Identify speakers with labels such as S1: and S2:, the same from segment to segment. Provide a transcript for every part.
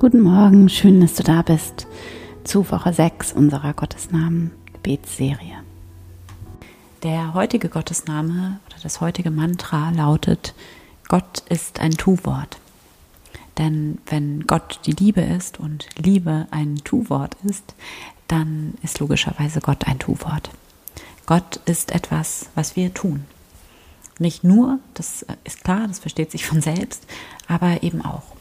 S1: Guten Morgen, schön, dass du da bist zu Woche 6 unserer Gottesnamen Gebetsserie. Der heutige Gottesname oder das heutige Mantra lautet Gott ist ein Tu-Wort. Denn wenn Gott die Liebe ist und Liebe ein Tu-Wort ist, dann ist logischerweise Gott ein Tu-Wort. Gott ist etwas, was wir tun. Nicht nur, das ist klar, das versteht sich von selbst, aber eben auch.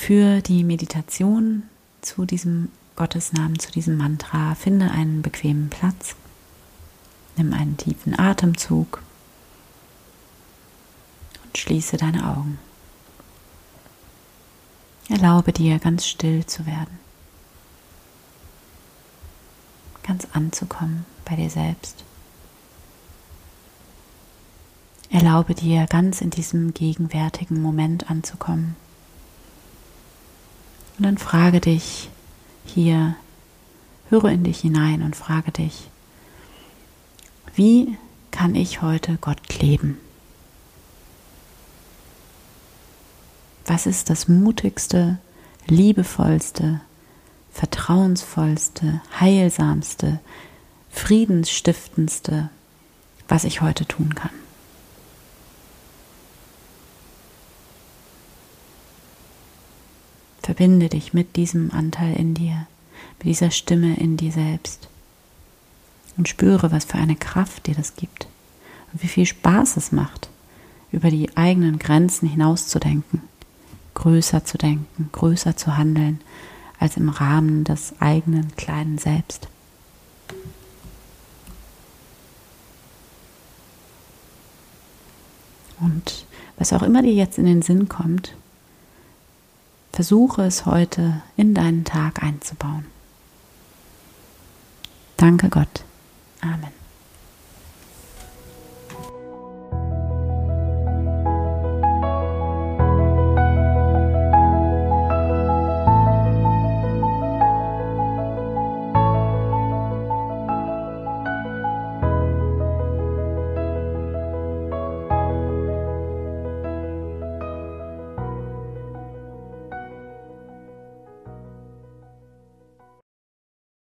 S1: Für die Meditation zu diesem Gottesnamen, zu diesem Mantra, finde einen bequemen Platz. Nimm einen tiefen Atemzug und schließe deine Augen. Erlaube dir ganz still zu werden, ganz anzukommen bei dir selbst. Erlaube dir ganz in diesem gegenwärtigen Moment anzukommen. Und dann frage dich hier, höre in dich hinein und frage dich, wie kann ich heute Gott leben? Was ist das mutigste, liebevollste, vertrauensvollste, heilsamste, friedensstiftendste, was ich heute tun kann? Verbinde dich mit diesem Anteil in dir, mit dieser Stimme in dir selbst und spüre, was für eine Kraft dir das gibt und wie viel Spaß es macht, über die eigenen Grenzen hinauszudenken größer zu denken, größer zu handeln, als im Rahmen des eigenen kleinen Selbst. Und was auch immer dir jetzt in den Sinn kommt, versuche es heute in deinen Tag einzubauen. Danke Gott. Amen.